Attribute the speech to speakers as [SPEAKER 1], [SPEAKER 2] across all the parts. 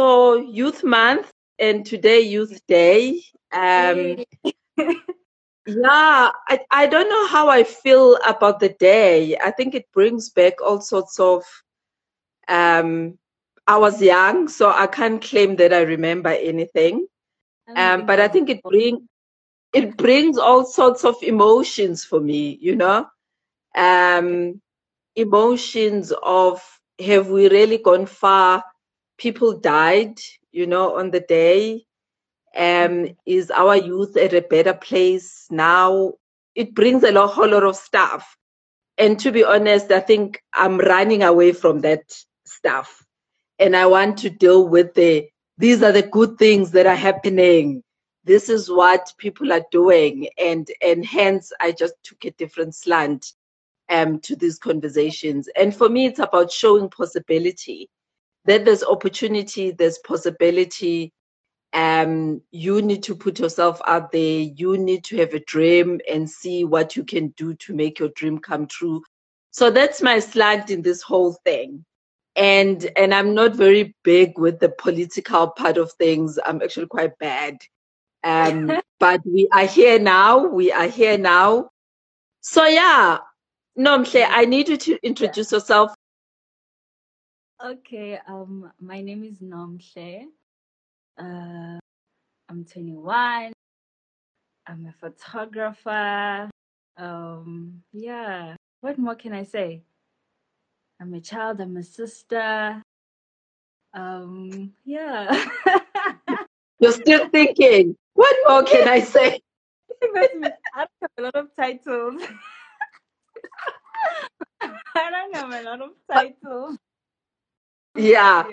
[SPEAKER 1] So, Youth Month and today Youth Day. Um, yeah, I, I don't know how I feel about the day. I think it brings back all sorts of. Um, I was young, so I can't claim that I remember anything. Um, but I think it bring it brings all sorts of emotions for me. You know, um, emotions of have we really gone far people died, you know, on the day. Um, is our youth at a better place now? It brings a lot, whole lot of stuff. And to be honest, I think I'm running away from that stuff. And I want to deal with the, these are the good things that are happening. This is what people are doing. And, and hence I just took a different slant um, to these conversations. And for me, it's about showing possibility that there's opportunity, there's possibility. Um, you need to put yourself out there. You need to have a dream and see what you can do to make your dream come true. So that's my slant in this whole thing. And and I'm not very big with the political part of things. I'm actually quite bad. Um, but we are here now. We are here now. So yeah, Nomhle, I need you to introduce yourself
[SPEAKER 2] Okay, um, my name is Nomhle. Uh, I'm 21. I'm a photographer. Um, yeah, what more can I say? I'm a child, I'm a sister. Um, yeah.
[SPEAKER 1] You're still thinking, what more can I say?
[SPEAKER 2] I don't have a lot of titles. I don't have a lot of titles
[SPEAKER 1] yeah.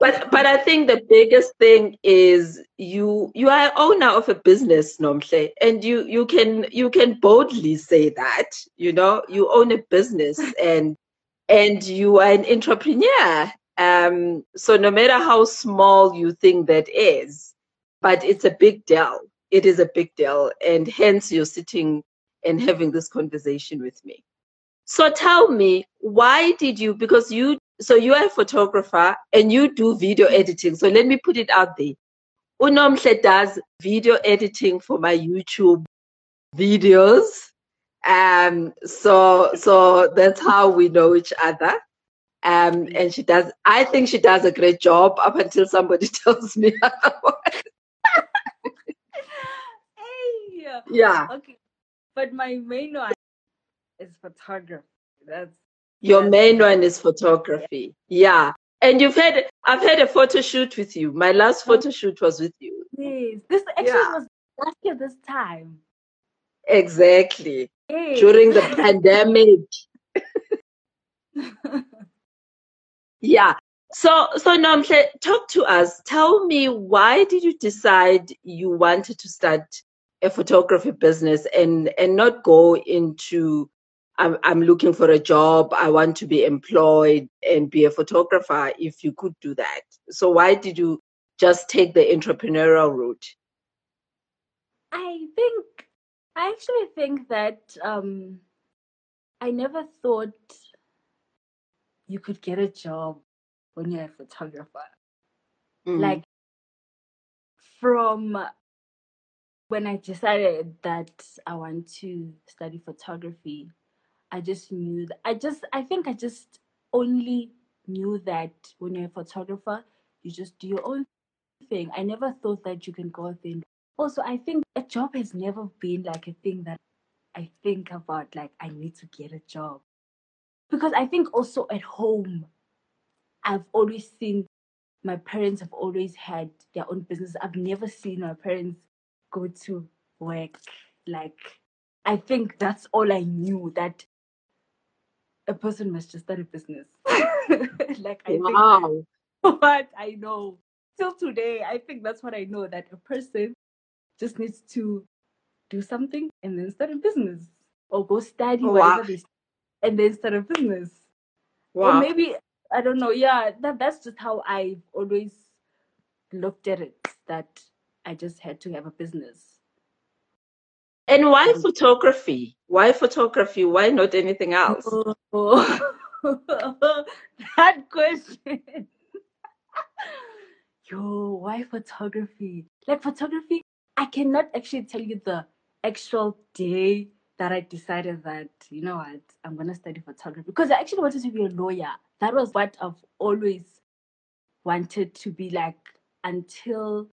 [SPEAKER 1] But but I think the biggest thing is you you are owner of a business, Nomhle, and you you can you can boldly say that, you know, you own a business and and you are an entrepreneur. Um, so no matter how small you think that is, but it's a big deal. It is a big deal, and hence you're sitting and having this conversation with me. So tell me, why did you? Because you so you are a photographer and you do video editing. So let me put it out there. Unomhle does video editing for my YouTube videos. Um, so so that's how we know each other. Um, and she does I think she does a great job up until somebody tells me otherwise.
[SPEAKER 2] hey,
[SPEAKER 1] yeah.
[SPEAKER 2] Okay. But my main one is photography. That's
[SPEAKER 1] your main one is photography. Yeah. And you've had I've had a photo shoot with you. My last photo shoot was with you.
[SPEAKER 2] Yes. This actually yeah. was last year this time.
[SPEAKER 1] Exactly. Yes. During the pandemic. yeah. So so Nomhle, talk to us. Tell me why did you decide you wanted to start a photography business and and not go into I'm, I'm looking for a job. I want to be employed and be a photographer if you could do that. So, why did you just take the entrepreneurial route?
[SPEAKER 2] I think, I actually think that um, I never thought you could get a job when you're a photographer. Mm. Like, from when I decided that I want to study photography, I just knew that I just I think I just only knew that when you're a photographer, you just do your own thing. I never thought that you can go out there. Also, I think a job has never been like a thing that I think about like I need to get a job. Because I think also at home, I've always seen my parents have always had their own business. I've never seen my parents go to work. Like, I think that's all I knew that a person must just start a business. like I
[SPEAKER 1] Wow.
[SPEAKER 2] think what I know till today, I think that's what I know that a person just needs to do something and then start a business or go study
[SPEAKER 1] Oh,
[SPEAKER 2] whatever and then start a business. Or
[SPEAKER 1] Wow.
[SPEAKER 2] maybe I don't know. Yeah, that that's just how I've always looked at it. That I just had to have a business.
[SPEAKER 1] And why
[SPEAKER 2] And
[SPEAKER 1] photography? Why photography? Why not anything else?
[SPEAKER 2] oh, that question. Yo, why photography? Like photography, I cannot actually tell you the actual day that I decided that, you know what, I'm gonna study photography. Because I actually wanted to be a lawyer. That was what I've always wanted to be like until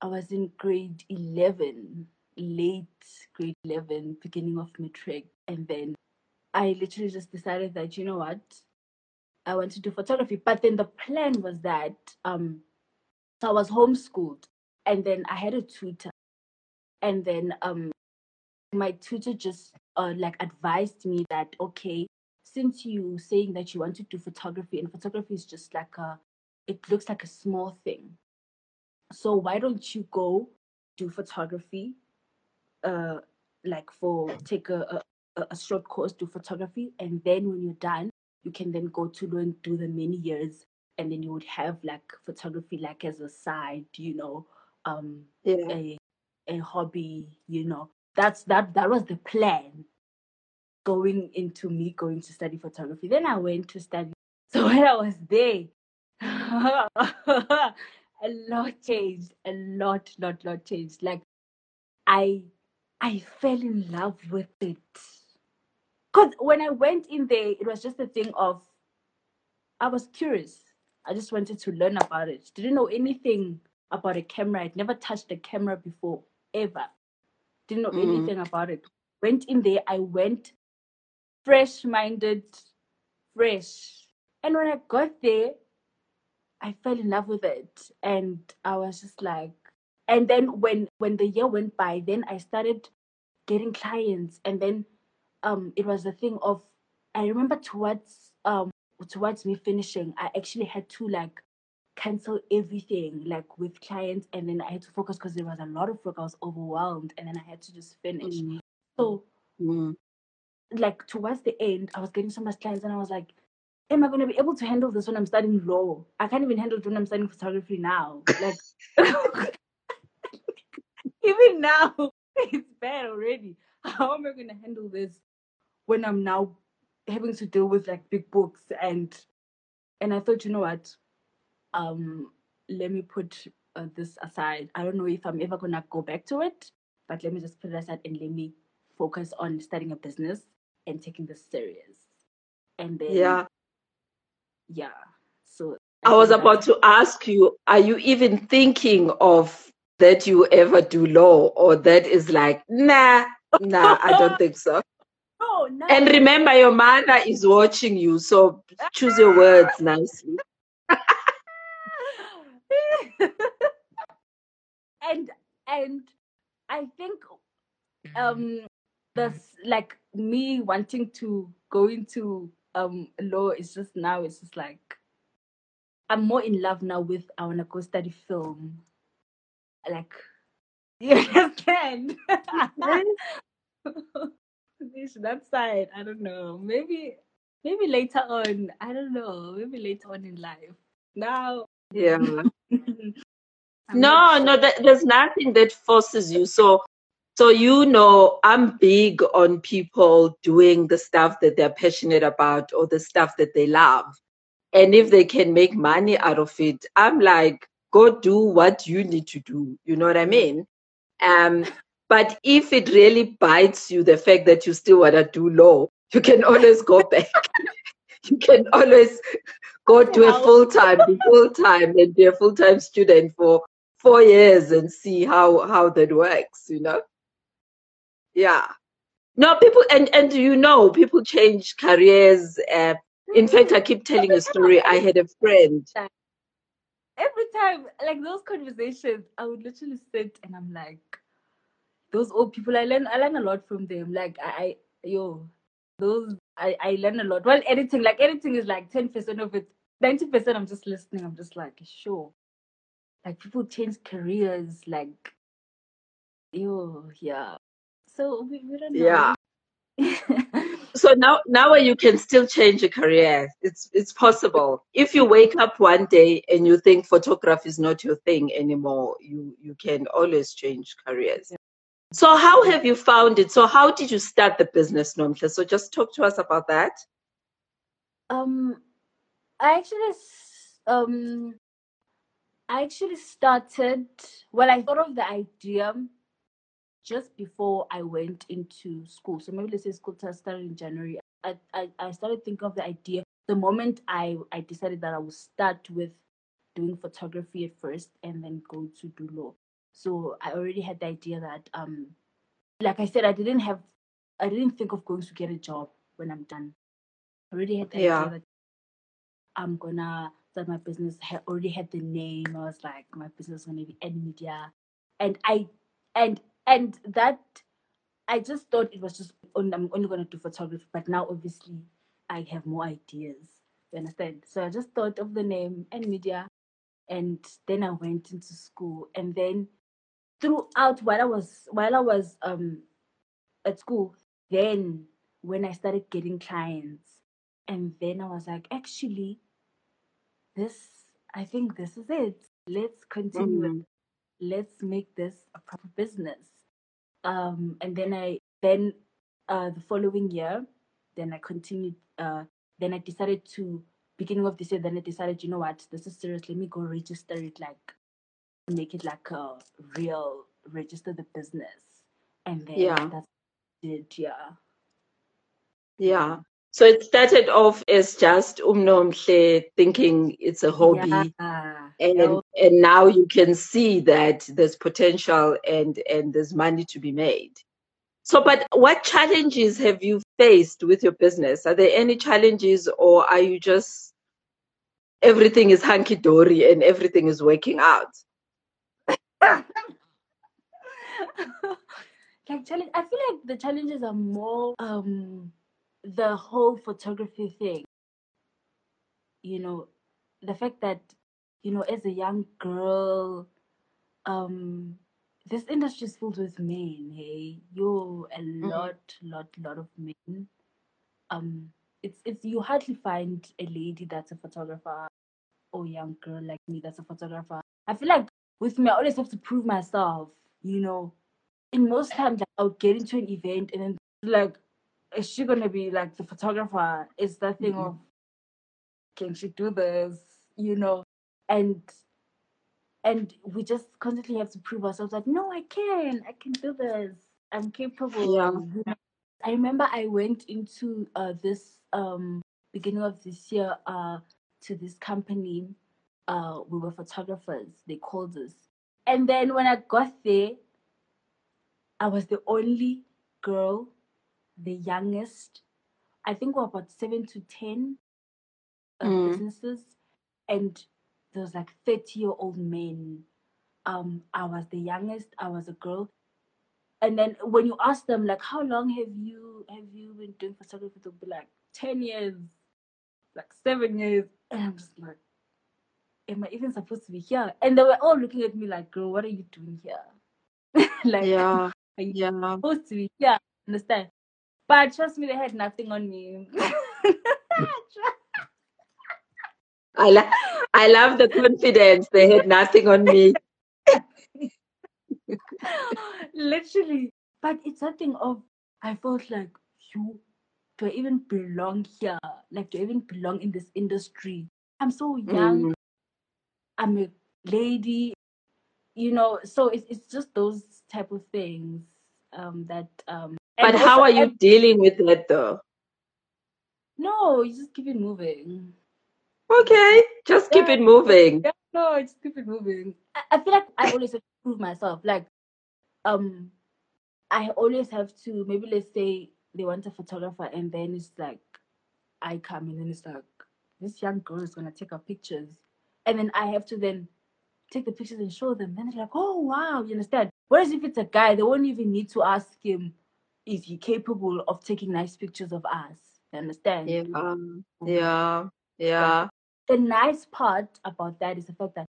[SPEAKER 2] I was in grade 11, late grade 11, beginning of matric. And then I literally just decided that, you know what, I want to do photography. But then the plan was that um, so I was homeschooled, and then I had a tutor, and then um, my tutor just uh, like advised me that okay, since you saying that you want to do photography, and photography is just like a, it looks like a small thing. So why don't you go do photography, uh, like for take a, a a short course do photography, and then when you're done, you can then go to learn do the many years, and then you would have like photography like as a side, you know, um,
[SPEAKER 1] Yeah.
[SPEAKER 2] a a hobby, you know. That's that that was the plan going into me going to study photography. Then I went to study. So when I was there, a lot changed. A lot, lot, lot changed. Like I I fell in love with it. Cause when I went in there, it was just a thing of I was curious. I just wanted to learn about it. Didn't know anything about a camera. I'd never touched a camera before, ever. Didn't know
[SPEAKER 1] Mm.
[SPEAKER 2] anything about it. Went in there, I went fresh minded, fresh. And when I got there, I fell in love with it. And I was just like and then when when the year went by, then I started getting clients and then um it was a thing of I remember towards um towards me finishing, I actually had to like cancel everything like with clients and then I had to focus because there was a lot of work. I was overwhelmed and then I had to just finish.
[SPEAKER 1] Mm.
[SPEAKER 2] So
[SPEAKER 1] Mm.
[SPEAKER 2] like towards the end, I was getting so much clients and I was like, Am I gonna be able to handle this when I'm studying law? I can't even handle it when I'm studying photography now. Like even now it's bad already. How am I gonna handle this when I'm now having to deal with like big books and and I thought, you know what, um, let me put uh, this aside. I don't know if I'm ever gonna go back to it, but let me just put it aside and let me focus on starting a business and taking this serious. And then
[SPEAKER 1] Yeah.
[SPEAKER 2] yeah, so
[SPEAKER 1] I
[SPEAKER 2] I
[SPEAKER 1] was about to ask you, are you even thinking of that you ever do law or that is like, nah, nah, I don't think so.
[SPEAKER 2] no, now
[SPEAKER 1] And remember, your mother is watching you, so choose your words nicely.
[SPEAKER 2] and and I think um this like me wanting to go into um law is just now it's just like I'm more in love now with I wanna go study film. Like you understand? This- that side, I don't know. Maybe maybe later on. I don't know. Maybe later on in life. Now
[SPEAKER 1] Yeah. No, no,
[SPEAKER 2] sure.
[SPEAKER 1] th- there's nothing that forces you. So, so you know, I'm big on people doing the stuff that they're passionate about or the stuff that they love. And if mm-hmm. they can make money out of it, I'm like, go do what you need to do. You know what I mean? Um, but if it really bites you, the fact that you still want to do law, you can always go back. you can always go
[SPEAKER 2] To
[SPEAKER 1] a full time, be full time, and be a full time student for four years and see how how that works. You know? Yeah. No, people, and and you know, people change careers. Uh, in fact, I keep telling a story. I had a friend.
[SPEAKER 2] Every time like those conversations i would literally sit and i'm like those old people i learn i learn a lot from them like i, I yo those I, I learn a lot. Well, editing, like editing is like 10% of it. 90% I'm just listening. I'm just like, sure. Like people change careers, like, yo, yeah. So we, we don't know.
[SPEAKER 1] Yeah. so now now you can still change a career. It's it's possible. If you wake up one day and you think photography is not your thing anymore you you can always change careers. So how have you found it? So how did you start the business Nomhle? so just talk to us about that.
[SPEAKER 2] Um i actually um i actually started well i thought of the idea just before I went into school. So maybe let's say school started in January. I, I, I started thinking of the idea the moment I, I decided that I would start with doing photography at first and then go to do law. So I already had the idea that um like I said, I didn't have I didn't think of going to get a job when I'm done. I already had the yeah. idea that I'm gonna that my business had already had the name. I was like, my business is gonna be N Media. And I and and that I just thought it was just I'm only going to do photography, but now obviously I have more ideas. You understand? So I just thought of the name N Media, and then I went into school, and then throughout while I was while I was um at school, then when I started getting clients, and then I was like, actually, this I think this is it. Let's continue mm-hmm. Let's make this a proper business um, and then I then uh, the following year, then I continued. Uh, then I decided to beginning of this year. Then I decided, you know what, this is serious. Let me go register it, like make it like a real register the business, and then yeah. that's it. Yeah.
[SPEAKER 1] Yeah. So it started off as just umnomhle thinking it's a hobby. Yeah. And and now you can see that there's potential and and there's money to be made. So but what challenges have you faced with your business? Are there any challenges or are you just everything is hunky dory and everything is working out?
[SPEAKER 2] like challenge I feel like the challenges are more um the whole photography thing, you know, the fact that, you know, as a young girl, um, this industry is filled with men, hey, you a mm-hmm. lot, lot, lot of men. Um, it's it's you hardly find a lady that's a photographer or young girl like me that's a photographer. I feel like with me, I always have to prove myself, you know. In most times, like, I'll get into an event and then like is she gonna be like the photographer? Is that thing mm-hmm. of can she do this? You know, and and we just constantly have to prove ourselves like, no, I can, I can do this. I'm capable. Yeah. I remember I went into uh, this um, beginning of this year uh, to this company. Uh, we were photographers. They called us, and then when I got there, I was the only girl the youngest. I think we're about seven to ten uh, mm. businesses, and there was like thirty year old men. Um, I was the youngest. I was a girl, and then when you ask them like, "How long have you have you been doing photography?" They'll be like, 10 years, like seven years," and I'm just like, "Am I even supposed to be here?" And they were all looking at me like, "Girl, what are you doing here?" like,
[SPEAKER 1] yeah,
[SPEAKER 2] are you yeah. supposed to be here? Understand? But trust me, they had nothing on me.
[SPEAKER 1] I, lo- I love the confidence. They had nothing on me.
[SPEAKER 2] Literally. But it's something of, I felt like, you, do I even belong here? Like, do I even belong in this industry? I'm so young. Mm. I'm a lady. You know, so it's, it's just those type of things um, that um,
[SPEAKER 1] but how are you dealing with it though?
[SPEAKER 2] No, you just keep it moving.
[SPEAKER 1] Okay, just keep it moving.
[SPEAKER 2] Yeah, no, just keep it moving. I, I feel like I always have to prove myself. Like, um, I always have to. Maybe let's say they want a photographer, and then it's like I come in, and it's like this young girl is gonna take our pictures, and then I have to then take the pictures and show them. Then they're like, "Oh wow," you understand? Whereas if it's a guy, they won't even need to ask him is he capable of taking nice pictures of us? You understand?
[SPEAKER 1] Yeah.
[SPEAKER 2] Mm.
[SPEAKER 1] Yeah. Yeah.
[SPEAKER 2] The nice part about that is the fact that,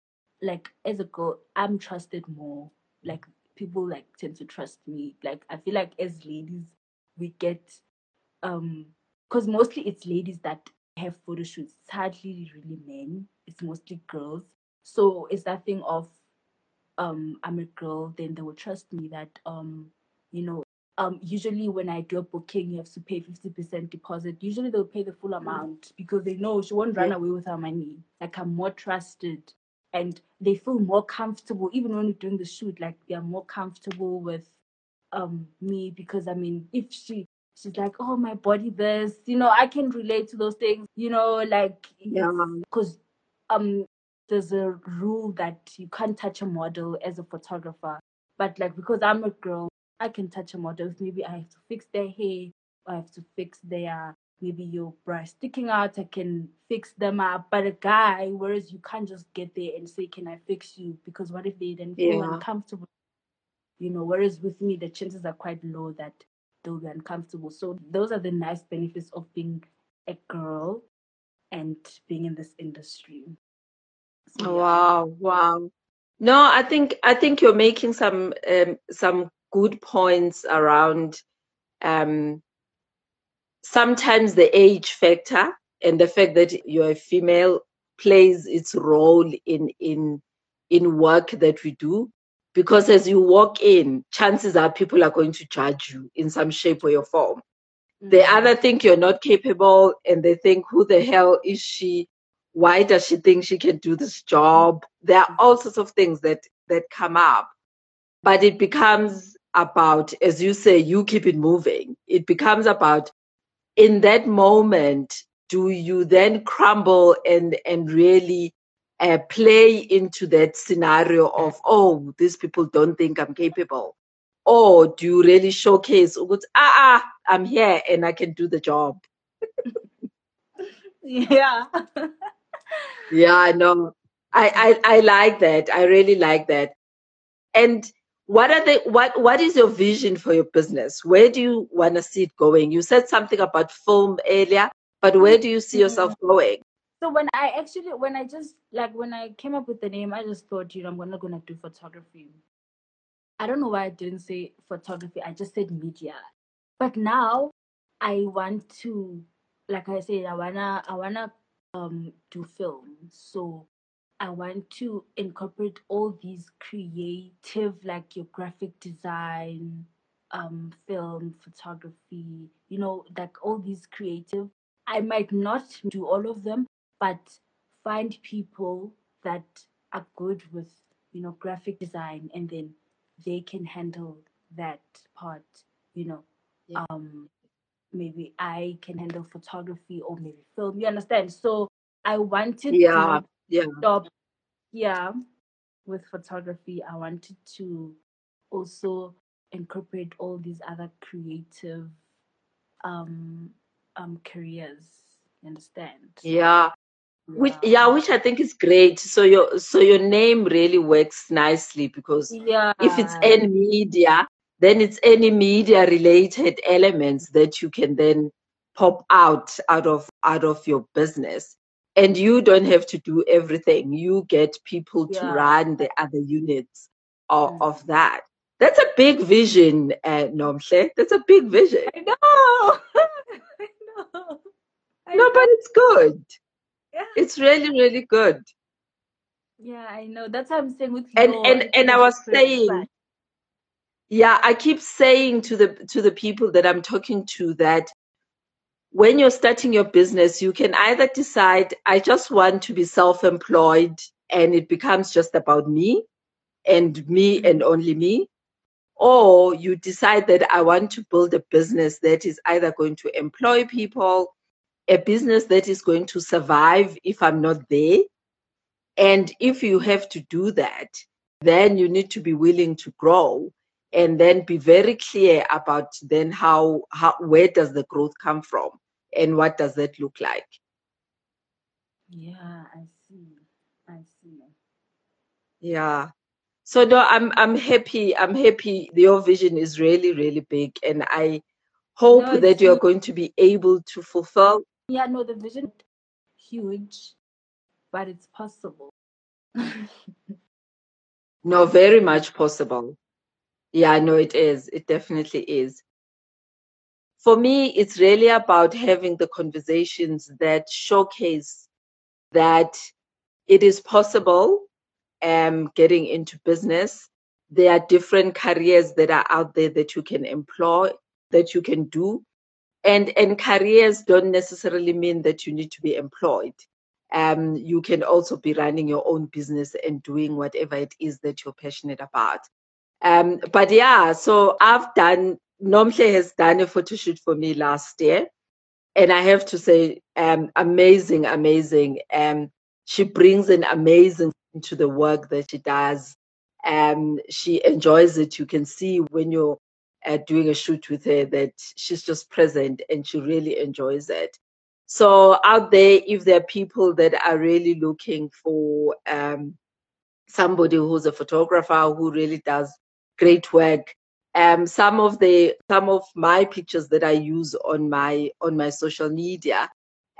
[SPEAKER 2] like, as a girl, I'm trusted more. Like, people like tend to trust me. Like, I feel like as ladies, we get um, because mostly it's ladies that have photo shoots. It's hardly really men. It's mostly girls. So it's that thing of um I'm a girl, then they will trust me that um, you know, um usually when I do a booking you have to pay fifty percent deposit. Usually they'll pay the full amount because they know she won't run away with her money. Like I'm more trusted and they feel more comfortable even when you're doing the shoot, like they're more comfortable with um me because I mean if she she's like, Oh my body this, you know, I can relate to those things, you know, like
[SPEAKER 1] Yeah.
[SPEAKER 2] because um there's a rule that you can't touch a model as a photographer. But like because I'm a girl, I can touch a model. Maybe I have to fix their hair, or I have to fix their maybe your breast sticking out, I can fix them up. But a guy, whereas you can't just get there and say, Can I fix you? Because what if they then feel
[SPEAKER 1] Yeah.
[SPEAKER 2] uncomfortable? You know, whereas with me the chances are quite low that they'll be uncomfortable. So those are the nice benefits of being a girl and being in this industry. So yeah.
[SPEAKER 1] Wow. Wow. No, I think I think you're making some um, some good points around um, sometimes the age factor and the fact that you're a female plays its role in in in work that we do. Because as you walk in chances are people are going to judge you in some shape or your form. They
[SPEAKER 2] Mm.
[SPEAKER 1] either think you're not capable and they think who the hell is she? Why does she think she can do this job? There are all sorts of things that that come up. But it becomes about as you say you keep it moving. It becomes about in that moment do you then crumble and and really uh, play into that scenario of oh these people don't think i'm capable? Or do you really showcase ah ah i'm here and i can do the job.
[SPEAKER 2] Yeah.
[SPEAKER 1] yeah i know. I, I i like that. I really like that. And what are the what what is your vision for your business where do you want to see it going you said something about film earlier but where do you see yourself going
[SPEAKER 2] So when I actually when I just like when I came up with the name, I just thought, you know, I'm gonna gonna do photography. I don't know why I didn't say photography. I just said media. But now I want to, like I said, I wanna I wanna um do film. So I want to incorporate all these creative, like your graphic design, um, film, photography, you know, like all these creative. I might not do all of them, but find people that are good with, you know, graphic design and then they can handle that part, you know.
[SPEAKER 1] Yeah.
[SPEAKER 2] Um maybe I can handle photography or maybe film. You understand? So I wanted to
[SPEAKER 1] yeah
[SPEAKER 2] not
[SPEAKER 1] yeah.
[SPEAKER 2] stop yeah with photography. I wanted to also incorporate all these other creative um um careers you understand?
[SPEAKER 1] Yeah. Which yeah. which i think is great. So your so your name really works nicely because
[SPEAKER 2] yeah
[SPEAKER 1] if it's any media then it's any media related elements that you can then pop out out of out of your business and you don't have to do everything. You get people to run the other units of,
[SPEAKER 2] Mm.
[SPEAKER 1] of that. That's a big vision uh, Nomhle. that's a big vision.
[SPEAKER 2] I know. I know. I
[SPEAKER 1] no
[SPEAKER 2] know.
[SPEAKER 1] but it's good.
[SPEAKER 2] Yeah.
[SPEAKER 1] it's really really good.
[SPEAKER 2] Yeah i know. That's what i'm saying with
[SPEAKER 1] and
[SPEAKER 2] your
[SPEAKER 1] and and i was saying yeah i keep saying to the to the people that i'm talking to that when you're starting your business you can either decide i just want to be self-employed and it becomes just about me and me
[SPEAKER 2] Mhm.
[SPEAKER 1] and only me or you decide that i want to build a business that is either going to employ people a business that is going to survive if i'm not there and if you have to do that then you need to be willing to grow and then be very clear about then how how where does the growth come from and what does that look like
[SPEAKER 2] yeah i see i see
[SPEAKER 1] yeah so no, I'm I'm happy. I'm happy. Your vision is really really big, and I hope
[SPEAKER 2] No,
[SPEAKER 1] that you're going to be able to fulfill.
[SPEAKER 2] Yeah, no, the vision huge, but it's possible.
[SPEAKER 1] No, very much possible. Yeah, no, it is. It definitely is. For me, it's really about having the conversations that showcase that it is possible um, getting into business. There are different careers that are out there that you can employ, that you can do. And, and careers don't necessarily mean that you need to be employed. Um, you can also be running your own business and doing whatever it is that you're passionate about. Um, but yeah, so I've done, Nomhle has done a photo shoot for me last year. And I have to say, um, amazing, amazing. Um, she brings an amazing to the work that she does. Um, she enjoys it. You can see when you're uh, doing a shoot with her that she's just present and she really enjoys it. So out there, if there are people that are really looking for um, somebody who's a photographer who really does great work, um, some of the some of my pictures that I use on my on my social media,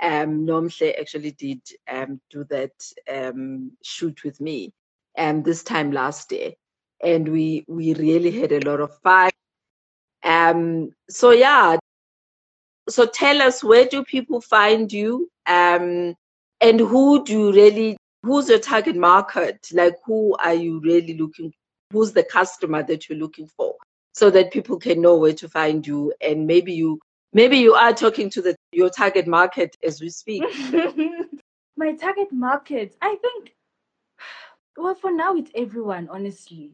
[SPEAKER 1] um, Nomhle actually did um, do that um, shoot with me, um, this time last year, and we we really had a lot of fun. Um, so yeah, so tell us where do people find you, um, and who do you really who's your target market? Like who are you really looking? Who's the customer that you're looking for? so that people can know where to find you and maybe you maybe you are talking to the your target market as we speak
[SPEAKER 2] My target market, I think, well, for now, it's everyone, honestly.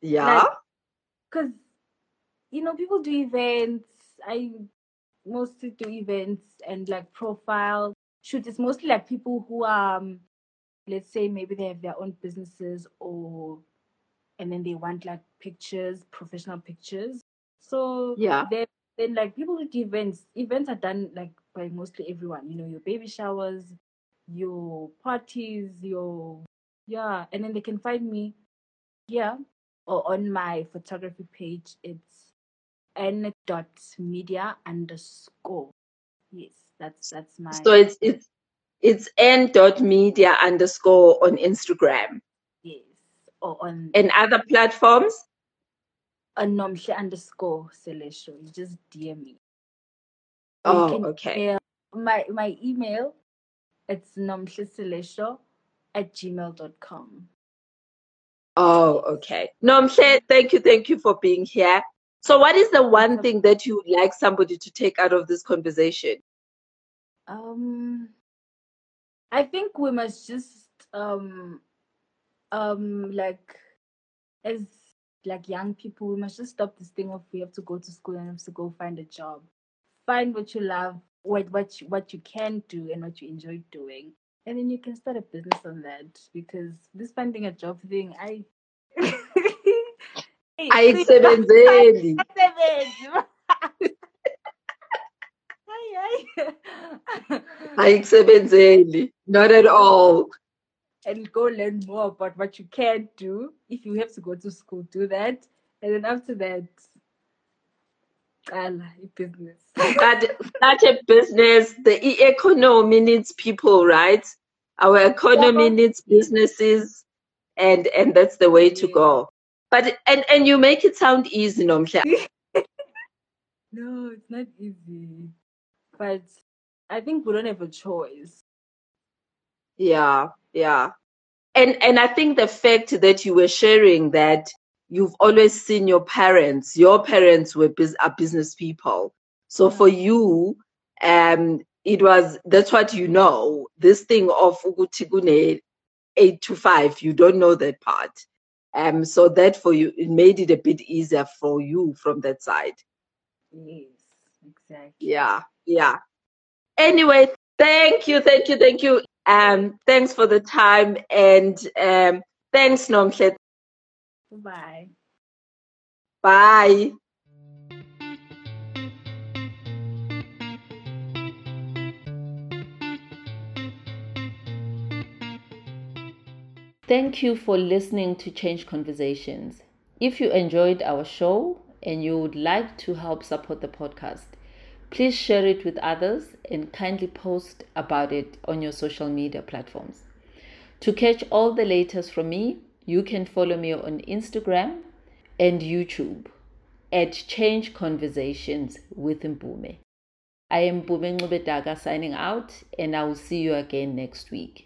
[SPEAKER 1] yeah
[SPEAKER 2] Like, because, you know, people do events. I mostly do events and like profile shoots. It's mostly like people who are, um, let's say, maybe they have their own businesses or, and then they want like pictures, professional pictures. So
[SPEAKER 1] Yeah.
[SPEAKER 2] then, then like people do events, events are done like by mostly everyone. You know, your baby showers, your parties, your yeah, and then they can find me here or on my photography page. It's n dot media underscore. Yes, that's that's my
[SPEAKER 1] so it's it's it's n dot media underscore on instagram
[SPEAKER 2] yes or on
[SPEAKER 1] and other platforms
[SPEAKER 2] a nomhle underscore Selesho. You just DM me.
[SPEAKER 1] Oh okay
[SPEAKER 2] my my email. It's nomhleselesho at gmail.com.
[SPEAKER 1] oh okay Nomhle, thank you thank you for being here so what is the one thing that you would like somebody to take out of this conversation
[SPEAKER 2] Um, I think we must just um um like as like young people, we must just stop this thing of we have to go to school and have to go find a job. Find what you love, what what you, what you can do and what you enjoy doing, and then you can start a business on that. Because this finding a job thing, I. Hey,
[SPEAKER 1] ayisebenzeli
[SPEAKER 2] Seven. Ay, ay.
[SPEAKER 1] ayisebenzeli not at all
[SPEAKER 2] and go learn more about what you can do. If you have to go to school, do that. And then after that, qala business.
[SPEAKER 1] Start, start a business. The economy needs people, right? Our economy needs businesses, and and that's the way to go. But and and you make it sound easy, Nomhla.
[SPEAKER 2] no, it's not easy. But I think we don't have a choice.
[SPEAKER 1] Yeah, yeah. And and I think the fact that you were sharing that you've always seen your parents, your parents were bus- are business people. So for you, um, it was that's what you know. This thing of ukuthi kune eight to five, you don't know that part. Um, so that for you, it made it a bit easier for you from that side.
[SPEAKER 2] Yes, exactly.
[SPEAKER 1] Yeah, yeah. Anyway, thank you, thank you, thank you. Um, thanks for the time and um, thanks, Nomhle.
[SPEAKER 2] Bye.
[SPEAKER 1] Bye. Thank you for listening to Change Conversations. If you enjoyed our show and you would like to help support the podcast, please share it with others and kindly post about it on your social media platforms. To catch all the latest from me, you can follow me on Instagram and YouTube at Change Conversations with Mpume. I am Mpume Ngubedaka signing out and I will see you again next week.